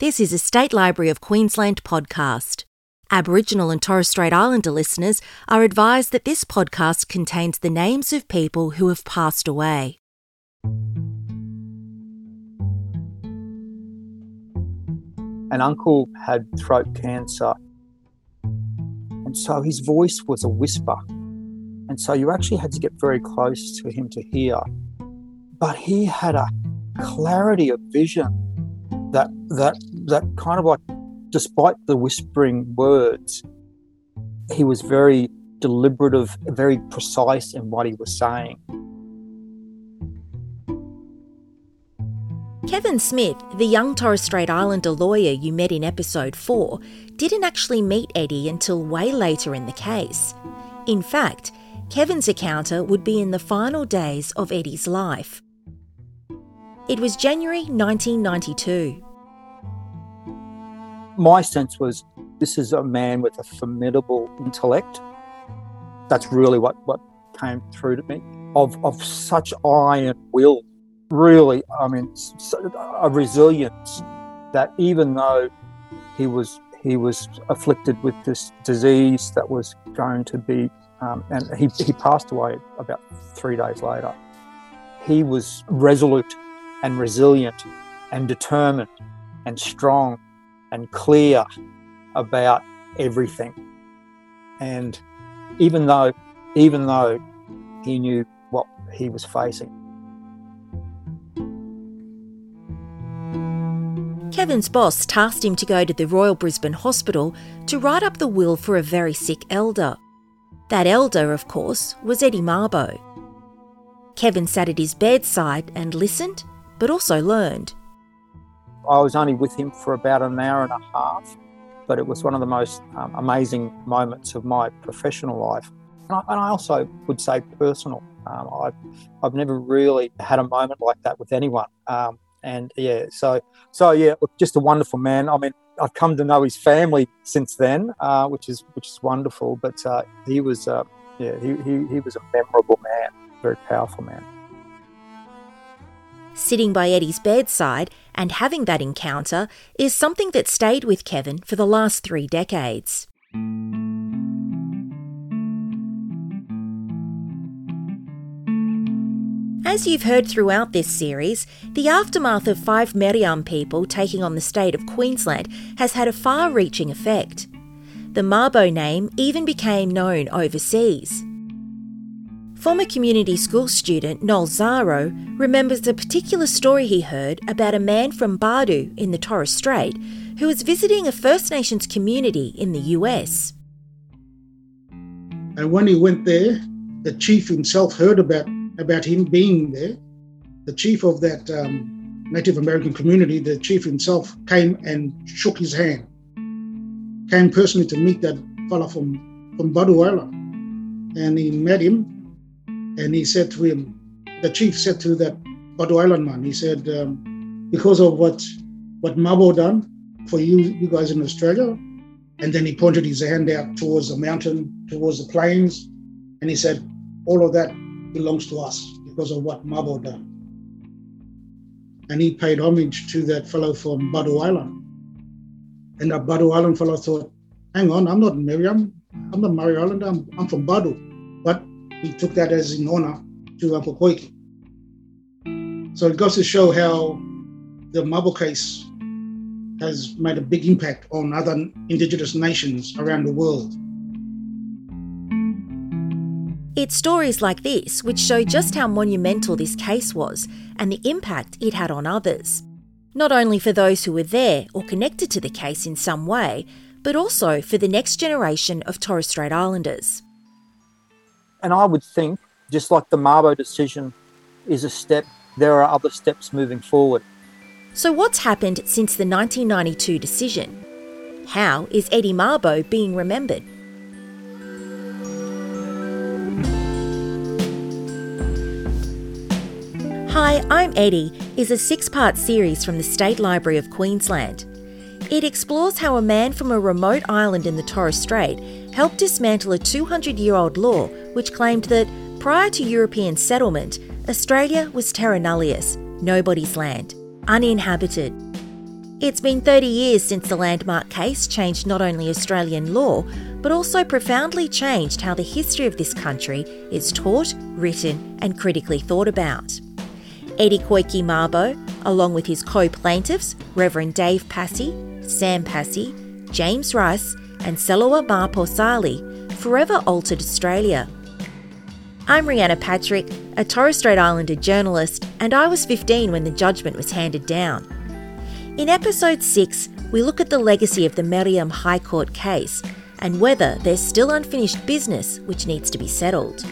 This is a State Library of Queensland podcast. Aboriginal and Torres Strait Islander listeners are advised that this podcast contains the names of people who have passed away. An uncle had throat cancer, and so his voice was a whisper. And so you actually had to get very close to him to hear. But he had a clarity of vision that that that kind of like despite the whispering words, he was very deliberative, very precise in what he was saying. Kevin Smith, the young Torres Strait Islander lawyer you met in episode 4, didn't actually meet Eddie until way later in the case. In fact, Kevin's encounter would be in the final days of Eddie's life. It was January 1992. My sense was this is a man with a formidable intellect. That's really what, what came through to me of, of such iron will. Really, I mean, a resilience that even though he was he was afflicted with this disease that was going to be, um, and he, he passed away about three days later. He was resolute and resilient and determined and strong and clear about everything. And even though, even though he knew what he was facing. Kevin's boss tasked him to go to the Royal Brisbane Hospital to write up the will for a very sick elder. That elder, of course, was Eddie Mabo. Kevin sat at his bedside and listened but also learned. I was only with him for about an hour and a half, but it was one of the most um, amazing moments of my professional life. And I, and I also would say personal. Um, I've, I've never really had a moment like that with anyone. Um, and yeah, so so yeah, just a wonderful man. I mean, I've come to know his family since then, uh, which is which is wonderful. But uh, he was, uh, yeah, he, he, he was a memorable man, very powerful man sitting by Eddie's bedside and having that encounter is something that stayed with Kevin for the last three decades. As you've heard throughout this series, the aftermath of five Meriam people taking on the state of Queensland has had a far reaching effect. The Mabo name even became known overseas. Former community school student Noel Zaro remembers a particular story he heard about a man from Badu in the Torres Strait who was visiting a First Nations community in the US. And when he went there, the chief himself heard about, about him being there. The chief of that um, Native American community, the chief himself came and shook his hand, came personally to meet that fella from, from Badu Island. And he met him and he said to him, the chief said to that Badu Island man, he said, um, because of what what Mabo done for you, you guys in Australia, and then he pointed his hand out towards the mountain, towards the plains, and he said, all of that belongs to us because of what Mabo done. And he paid homage to that fellow from Badu Island. And that Badu Island fellow thought, hang on, I'm not Meriam, I'm not Murray Island, I'm, I'm from Badu. He took that as an honor to Uncle Koiki. So it goes to show how the Mabo case has made a big impact on other indigenous nations around the world. It's stories like this which show just how monumental this case was and the impact it had on others. Not only for those who were there or connected to the case in some way, but also for the next generation of Torres Strait Islanders. And I would think, just like the Mabo decision is a step, there are other steps moving forward. So, what's happened since the 1992 decision? How is Eddie Mabo being remembered? Hi, I'm Eddie is a six part series from the State Library of Queensland. It explores how a man from a remote island in the Torres Strait helped dismantle a 200 year old law which claimed that prior to European settlement, Australia was terra nullius, nobody's land, uninhabited. It's been 30 years since the landmark case changed not only Australian law, but also profoundly changed how the history of this country is taught, written, and critically thought about. Eddie Koiki Mabo, along with his co plaintiffs, Reverend Dave Passi, Sam Passi, James Rice, and Celuia Mapo Salee, forever altered Australia. I'm Rhianna Patrick, a Torres Strait Islander journalist, and I was 15 when the judgment was handed down. In episode 6, we look at the legacy of the Meriam High Court case and whether there's still unfinished business which needs to be settled.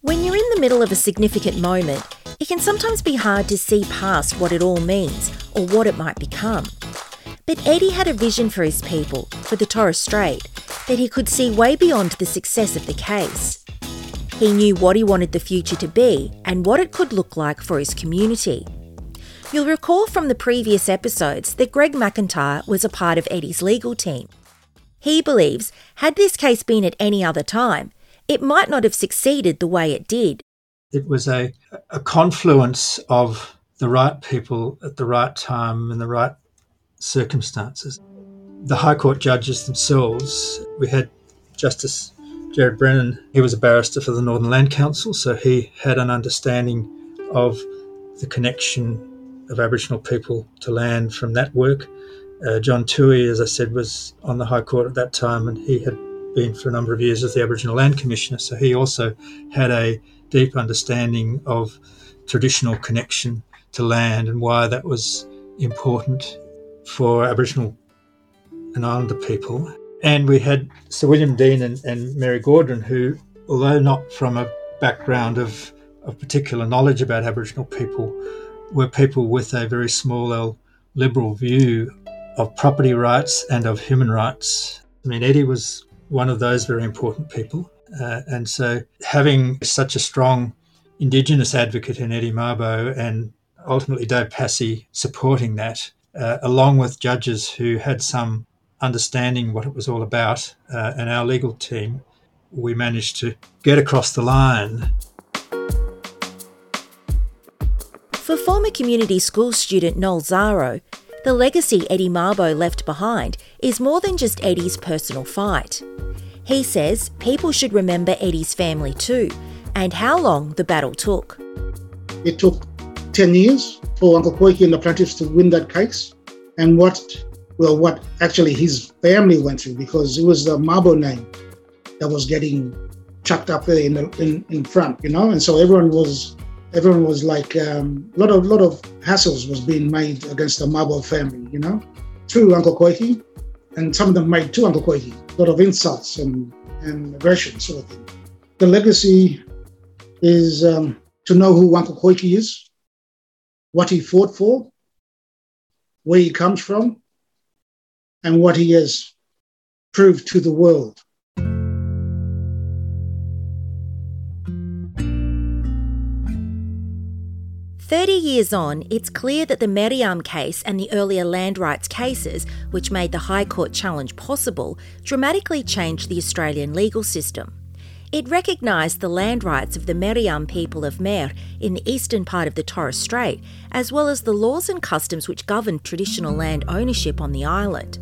When you're in the middle of a significant moment, it can sometimes be hard to see past what it all means or what it might become. But Eddie had a vision for his people, for the Torres Strait, that he could see way beyond the success of the case. He knew what he wanted the future to be and what it could look like for his community. You'll recall from the previous episodes that Greg McIntyre was a part of Eddie's legal team. He believes, had this case been at any other time, it might not have succeeded the way it did. It was a, a confluence of the right people at the right time in the right circumstances the High Court judges themselves, we had Justice Gerard Brennan, he was a barrister for the Northern Land Council, so he had an understanding of the connection of Aboriginal people to land from that work. Uh, John Toohey, as I said, was on the High Court at that time, and he had been for a number of years as the Aboriginal Land Commissioner, so he also had a deep understanding of traditional connection to land and why that was important for Aboriginal and Islander people. And we had Sir William Deane and, and Mary Gaudron, who, although not from a background of, of particular knowledge about Aboriginal people, were people with a very small L liberal view of property rights and of human rights. I mean, Eddie was one of those very important people. Uh, and so having such a strong Indigenous advocate in Eddie Mabo and ultimately Dave Passi supporting that, uh, along with judges who had some understanding what it was all about, uh, and our legal team, we managed to get across the line. For former community school student Noel Zaro, the legacy Eddie Mabo left behind is more than just Eddie's personal fight. He says people should remember Eddie's family too, and how long the battle took. It took 10 years for Uncle Koiki and the plaintiffs to win that case. And what well, what actually his family went through because it was the Mabo name that was getting chucked up there in the, in, in front, you know, and so everyone was everyone was like um, a lot of lot of hassles was being made against the Mabo family, you know, through Uncle Koiki, and some of them made to Uncle Koiki, a lot of insults and and aggression sort of thing. The legacy is um, to know who Uncle Koiki is, what he fought for, where he comes from, and what he has proved to the world. Thirty years on, it's clear that the Meriam case and the earlier land rights cases, which made the High Court challenge possible, dramatically changed the Australian legal system. It recognised the land rights of the Meriam people of Mer in the eastern part of the Torres Strait, as well as the laws and customs which governed traditional land ownership on the island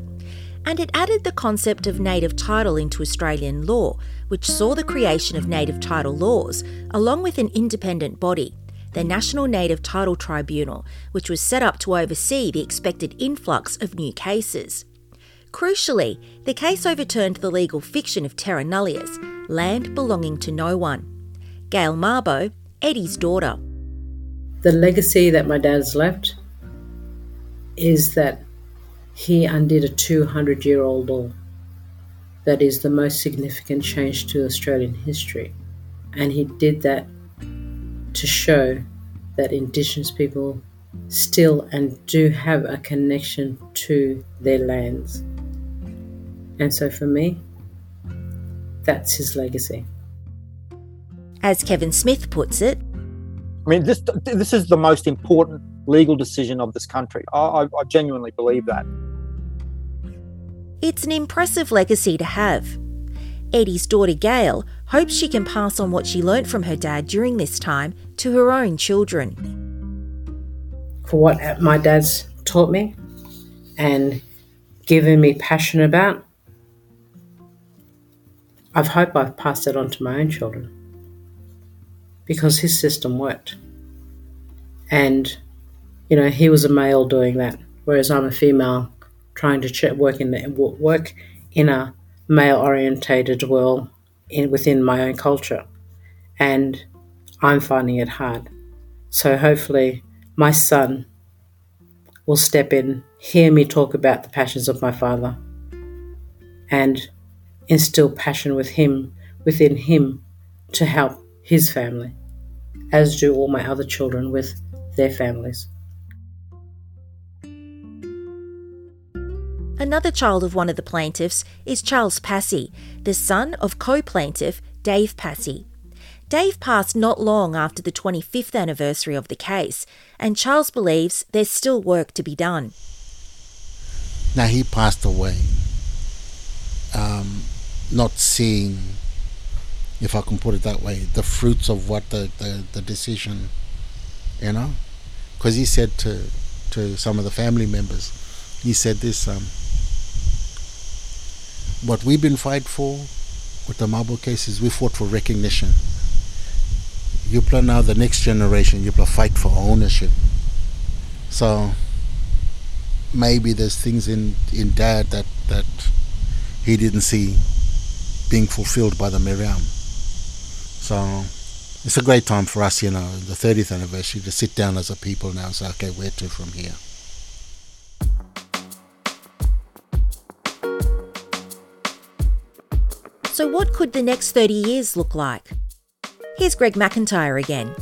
and it added the concept of native title into Australian law, which saw the creation of native title laws, along with an independent body, the National Native Title Tribunal, which was set up to oversee the expected influx of new cases. Crucially, the case overturned the legal fiction of terra nullius, land belonging to no one. Gail Mabo, Eddie's daughter. The legacy that my dad's left is that he undid a 200 year old law that is the most significant change to Australian history. And he did that to show that Indigenous people still and do have a connection to their lands. And so for me, that's his legacy. As Kevin Smith puts it, I mean, this this is the most important legal decision of this country. I, I genuinely believe that. It's an impressive legacy to have. Eddie's daughter Gail hopes she can pass on what she learnt from her dad during this time to her own children. For what my dad's taught me and given me passion about, I've hoped I've passed it on to my own children because his system worked. And, you know, he was a male doing that, whereas I'm a female trying to work in the, work in a male orientated world in, within my own culture. And I'm finding it hard. So hopefully, my son will step in, hear me talk about the passions of my father, and instill passion with him within him to help his family, as do all my other children with their families. Another child of one of the plaintiffs is Charles Passi, the son of co plaintiff Dave Passi. Dave passed not long after the 25th anniversary of the case, and Charles believes there's still work to be done. Now, he passed away, um, not seeing, if I can put it that way, the fruits of what the, the, the decision, you know? Because he said to, to some of the family members, he said this um, what we've been fighting for with the Mabo case is we fought for recognition. You play now the next generation, you play fight for ownership. So maybe there's things in, in dad that, that he didn't see being fulfilled by the Meriam. So it's a great time for us, you know, the 30th anniversary, to sit down as a people now and say, okay, where to from here? So, what could the next 30 years look like? Here's Greg McIntyre again.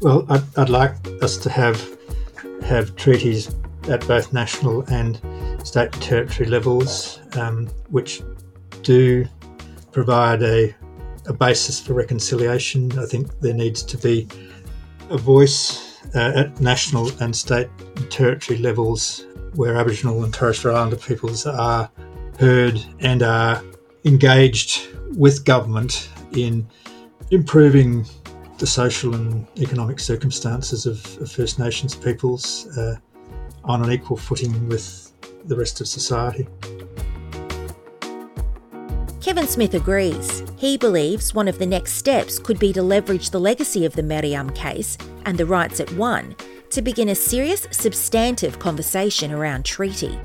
Well, I'd, I'd like us to have have treaties at both national and state and territory levels, um, which do provide a, a basis for reconciliation. I think there needs to be a voice uh, at national and state and territory levels where Aboriginal and Torres Strait Islander peoples are heard and are engaged with government in improving the social and economic circumstances of, of First Nations peoples uh, on an equal footing with the rest of society. Kevin Smith agrees. He believes one of the next steps could be to leverage the legacy of the Meriam case and the rights it won to begin a serious, substantive conversation around treaty.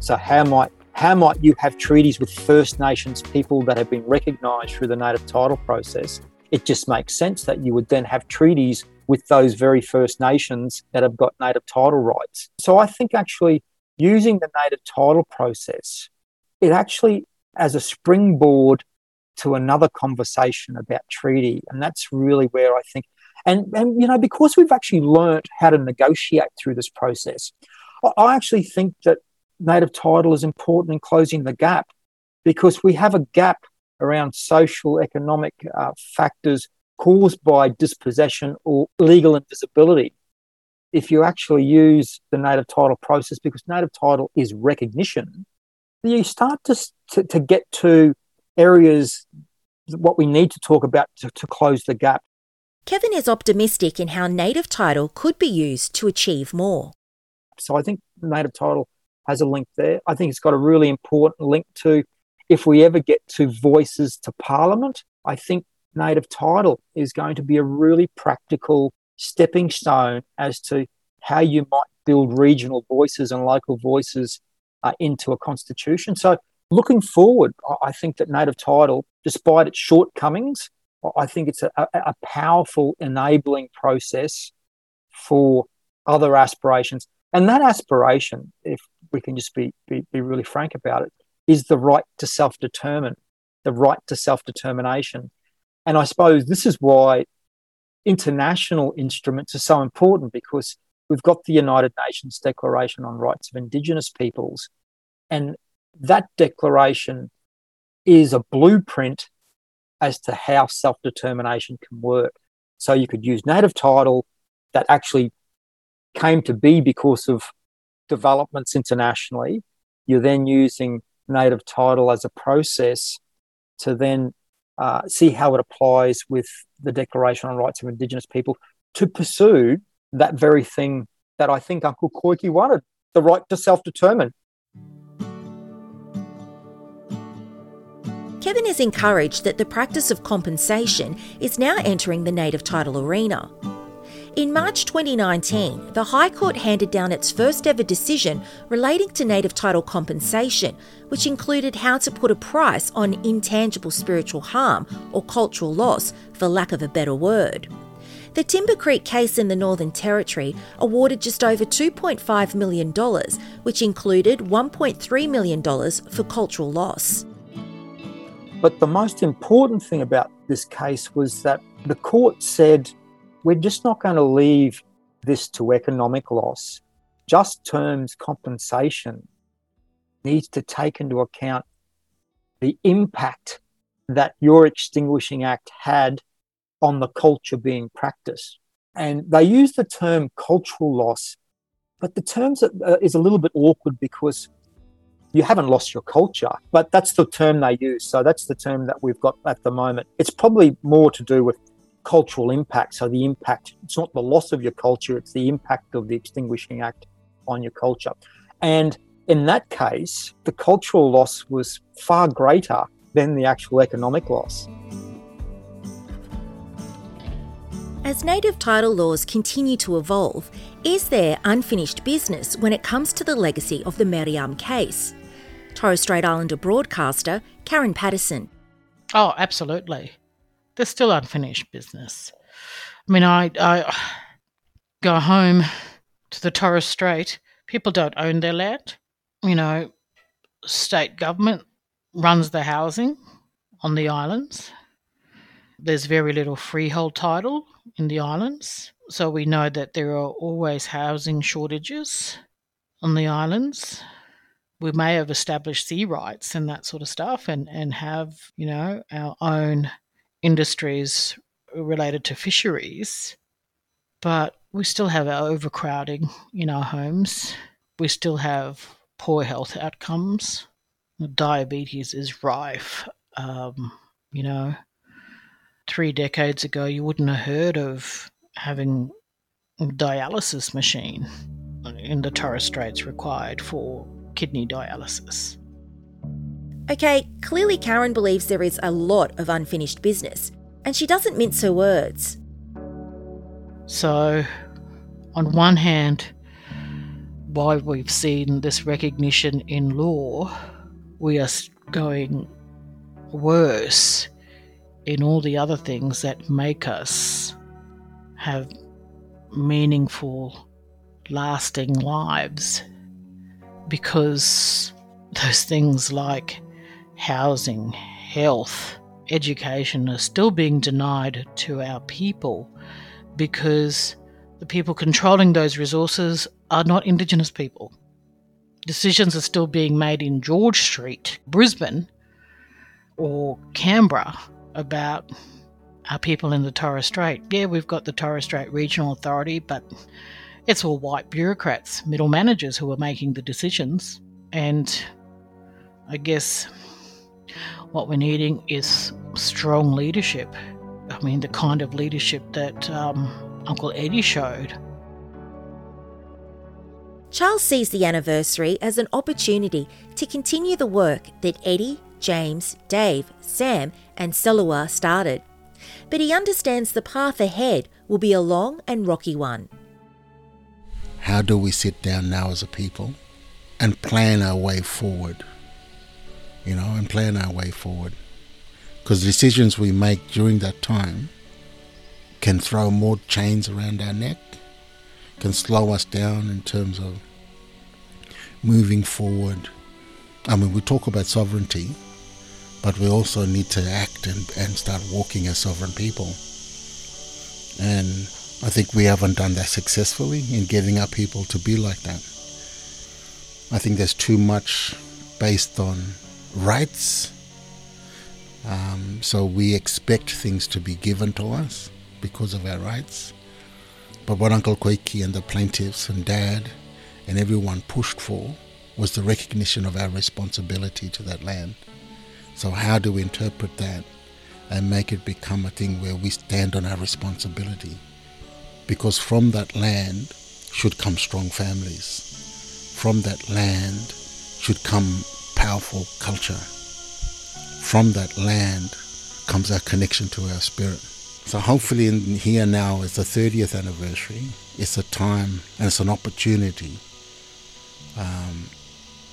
So, how might how might you have treaties with First Nations people that have been recognised through the native title process? It just makes sense that you would then have treaties with those very First Nations that have got native title rights. So I think actually using the native title process, it actually as a springboard to another conversation about treaty. And that's really where I think, and, and you know, because we've actually learnt how to negotiate through this process, I actually think that native title is important in closing the gap because we have a gap around social economic uh, factors caused by dispossession or legal invisibility. If you actually use the native title process, because native title is recognition, you start to, to, to get to areas what we need to talk about to, to close the gap. Kevin is optimistic in how native title could be used to achieve more. So I think native title has a link there. I think it's got a really important link to if we ever get to voices to parliament, I think native title is going to be a really practical stepping stone as to how you might build regional voices and local voices uh, into a constitution. So, looking forward, I think that native title, despite its shortcomings, I think it's a, a powerful enabling process for other aspirations. And that aspiration, if we can just be, be, be really frank about it, is the right to self determine, the right to self determination. And I suppose this is why international instruments are so important because we've got the United Nations Declaration on Rights of Indigenous Peoples. And that declaration is a blueprint as to how self determination can work. So you could use native title that actually came to be because of developments internationally. You're then using native title as a process to then uh, see how it applies with the Declaration on Rights of Indigenous People to pursue that very thing that I think Uncle Koiki wanted the right to self determine. Kevin is encouraged that the practice of compensation is now entering the native title arena. In March 2019, the High Court handed down its first ever decision relating to native title compensation, which included how to put a price on intangible spiritual harm or cultural loss, for lack of a better word. The Timber Creek case in the Northern Territory awarded just over $2.5 million, which included $1.3 million for cultural loss. But the most important thing about this case was that the court said we're just not going to leave this to economic loss. Just terms compensation needs to take into account the impact that your extinguishing act had on the culture being practiced. And they use the term cultural loss, but the term uh, is a little bit awkward because you haven't lost your culture, but that's the term they use. So that's the term that we've got at the moment. It's probably more to do with cultural impact. So the impact, it's not the loss of your culture, it's the impact of the Extinguishing Act on your culture. And in that case, the cultural loss was far greater than the actual economic loss. As native title laws continue to evolve, is there unfinished business when it comes to the legacy of the Meriam case? Torres Strait Islander broadcaster Karen Paterson. Oh, absolutely there's still unfinished business. I mean, I, I go home to the Torres Strait. People don't own their land. You know, state government runs the housing on the islands. There's very little freehold title in the islands. So we know that there are always housing shortages on the islands. We may have established sea rights and that sort of stuff and, and have, you know, our own industries related to fisheries, but we still have our overcrowding in our homes. We still have poor health outcomes. Diabetes is rife. Um, you know, three decades ago, you wouldn't have heard of having a dialysis machine in the Torres Straits required for kidney dialysis. Okay, clearly Karen believes there is a lot of unfinished business, and she doesn't mince her words. So, on one hand, while we've seen this recognition in law, we are going worse in all the other things that make us have meaningful, lasting lives. Because those things like housing, health, education are still being denied to our people because the people controlling those resources are not Indigenous people. Decisions are still being made in George Street, Brisbane, or Canberra about our people in the Torres Strait. Yeah, we've got the Torres Strait Regional Authority, but it's all white bureaucrats, middle managers who are making the decisions. And I guess what we're needing is strong leadership. I mean, the kind of leadership that um, Uncle Eddie showed. Charles sees the anniversary as an opportunity to continue the work that Eddie, James, Dave, Sam, and Selua started. But he understands the path ahead will be a long and rocky one. How do we sit down now as a people and plan our way forward? You know, and plan our way forward. Because decisions we make during that time can throw more chains around our neck, can slow us down in terms of moving forward. I mean, we talk about sovereignty, but we also need to act and, and start walking as sovereign people. And I think we haven't done that successfully in getting our people to be like that. I think there's too much based on rights. Um, so we expect things to be given to us because of our rights. But what Uncle Koiki and the plaintiffs and Dad and everyone pushed for was the recognition of our responsibility to that land, So, how do we interpret that and make it become a thing where we stand on our responsibility? Because from that land should come strong families. From that land should come powerful culture. From that land comes our connection to our spirit. So hopefully in here now is the 30th anniversary. It's a time and it's an opportunity um,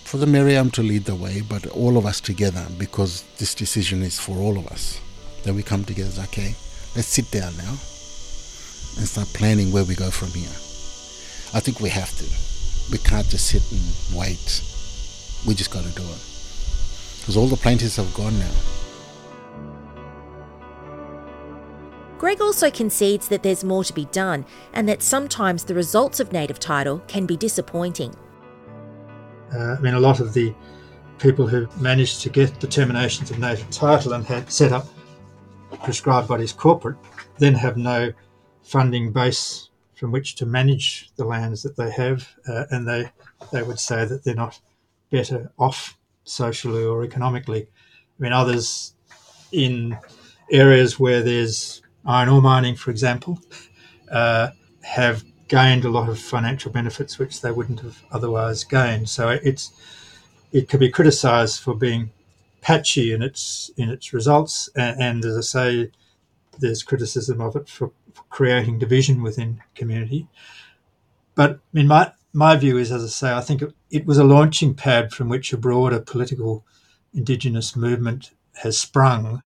for the Meriam to lead the way, but all of us together, because this decision is for all of us. Then we come together, okay, let's sit down now and start planning where we go from here. I think we have to. We can't just sit and wait. We just got to do it. Because all the plaintiffs have gone now. Greg also concedes that there's more to be done and that sometimes the results of native title can be disappointing. Uh, I mean, a lot of the people who managed to get determinations of native title and had set up prescribed bodies corporate then have no funding base from which to manage the lands that they have, uh, and they they would say that they're not better off socially or economically. I mean, others in areas where there's iron ore mining, for example, uh, have gained a lot of financial benefits which they wouldn't have otherwise gained. So it's it could be criticised for being patchy in its in its results, and, and, as I say, there's criticism of it for, for creating division within community. But in my my view is, as I say, I think it, it was a launching pad from which a broader political Indigenous movement has sprung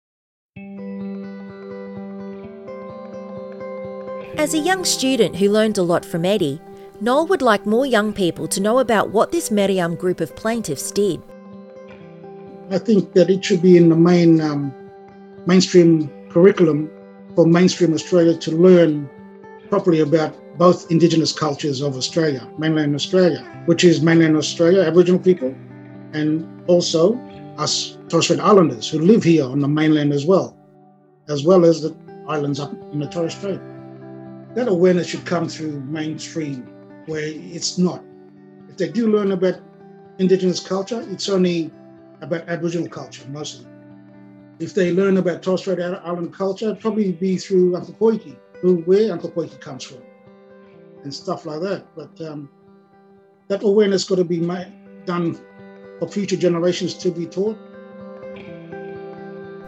As a young student who learned a lot from Eddie, Noel would like more young people to know about what this Meriam group of plaintiffs did. I think that it should be in the main um, mainstream curriculum for mainstream Australia to learn properly about both Indigenous cultures of Australia, mainland Australia, which is mainland Australia, Aboriginal people, and also us Torres Strait Islanders who live here on the mainland as well, as well as the islands up in the Torres Strait that awareness should come through mainstream, where it's not. If they do learn about Indigenous culture, it's only about Aboriginal culture mostly. If they learn about Torres Strait Island culture, probably be through Uncle who where Uncle comes from, and stuff like that. But um, that awareness got to be made, done for future generations to be taught.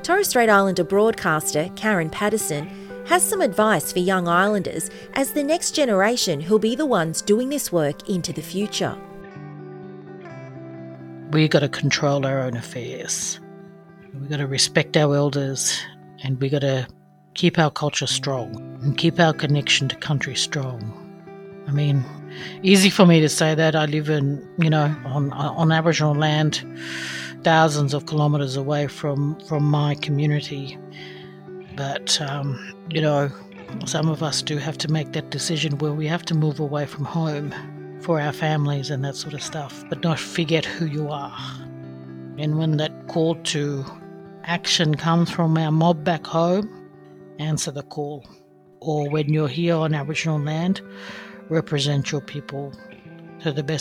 Torres Strait Islander broadcaster Karen Paterson has some advice for young islanders as the next generation who'll be the ones doing this work into the future. We've got to control our own affairs. We've got to respect our elders and we've got to keep our culture strong and keep our connection to country strong. I mean, easy for me to say that I live in, you know, on on Aboriginal land, thousands of kilometres away from from my community, but, um, you know, some of us do have to make that decision where we have to move away from home for our families and that sort of stuff, but not forget who you are. And when that call to action comes from our mob back home, answer the call. Or when you're here on Aboriginal land, represent your people to the best